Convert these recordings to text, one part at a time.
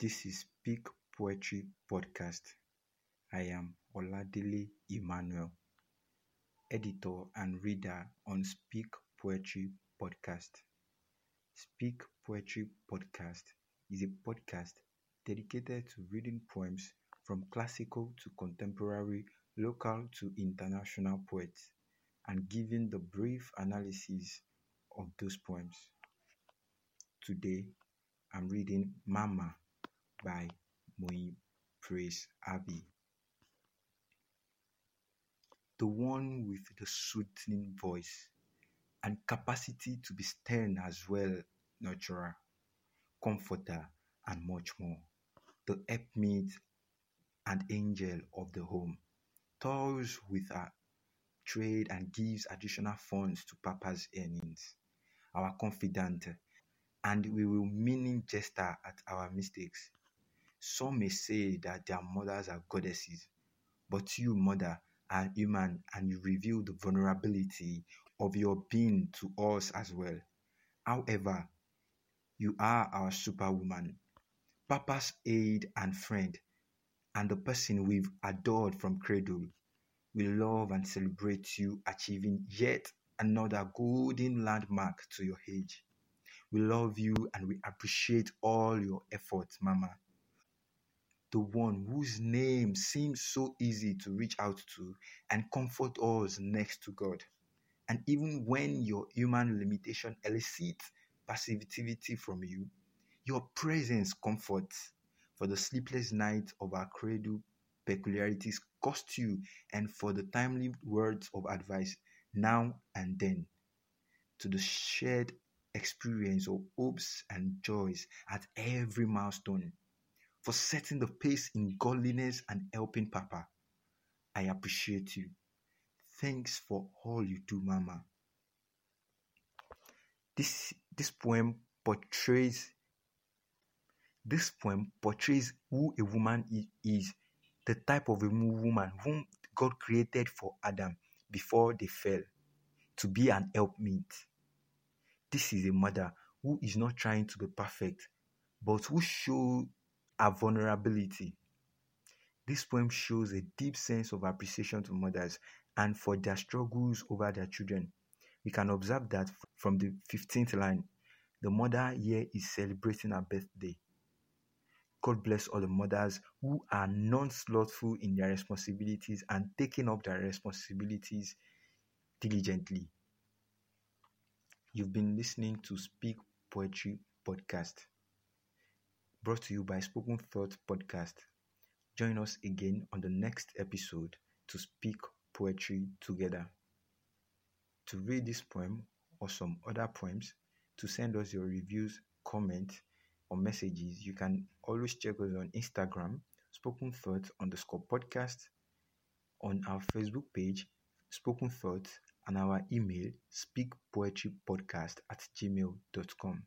This is Speak Poetry Podcast. I am Oladele Emmanuel, editor and reader on Speak Poetry Podcast. Speak Poetry Podcast is a podcast dedicated to reading poems from classical to contemporary, local to international poets, and giving the brief analysis of those poems. Today, I'm reading Mama by Moyin Praise Abbie. The one with the soothing voice and capacity to be stern as well, nurturer, comforter, and much more. The helpmeet and angel of the home toils with her trade and gives additional funds to Papa's earnings. Our confidant and we will meaning jester at our mistakes. Some may say that their mothers are goddesses, but you, mother, are human and you reveal the vulnerability of your being to us as well. However, you are our superwoman, Papa's aid and friend, and the person we've adored from cradle. We love and celebrate you achieving yet another golden landmark to your age. We love you and we appreciate all your efforts, Mama. The one whose name seems so easy to reach out to and comfort us next to God. And even when your human limitation elicits passivity from you, your presence comforts. For the sleepless night of our cradle peculiarities cost you, and for the timely words of advice now and then, to the shared experience of hopes and joys at every milestone, for setting the pace in godliness and helping Papa. I appreciate you. Thanks for all you do, Mama. This this poem portrays this poem portrays who a woman is, the type of a woman whom God created for Adam before they fell, to be an helpmeet. This is a mother who is not trying to be perfect, but who shows a vulnerability. This poem shows a deep sense of appreciation to mothers and for their struggles over their children. We can observe that from the 15th line, the mother here is celebrating her birthday. God bless all the mothers who are non slothful in their responsibilities and taking up their responsibilities diligently. You've been listening to Speak Poetry Podcast, brought to you by Spoken Thought Podcast. Join us again on the next episode to speak poetry together. To read this poem or some other poems, to send us your reviews, comments, or messages, you can always check us on Instagram, Spoken Thought underscore podcast, on our Facebook page, Spoken Thought and our email speakpoetrypodcast at gmail.com.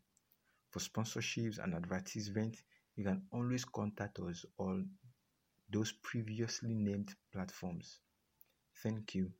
For sponsorships and advertisements, you can always contact us on those previously named platforms. Thank you.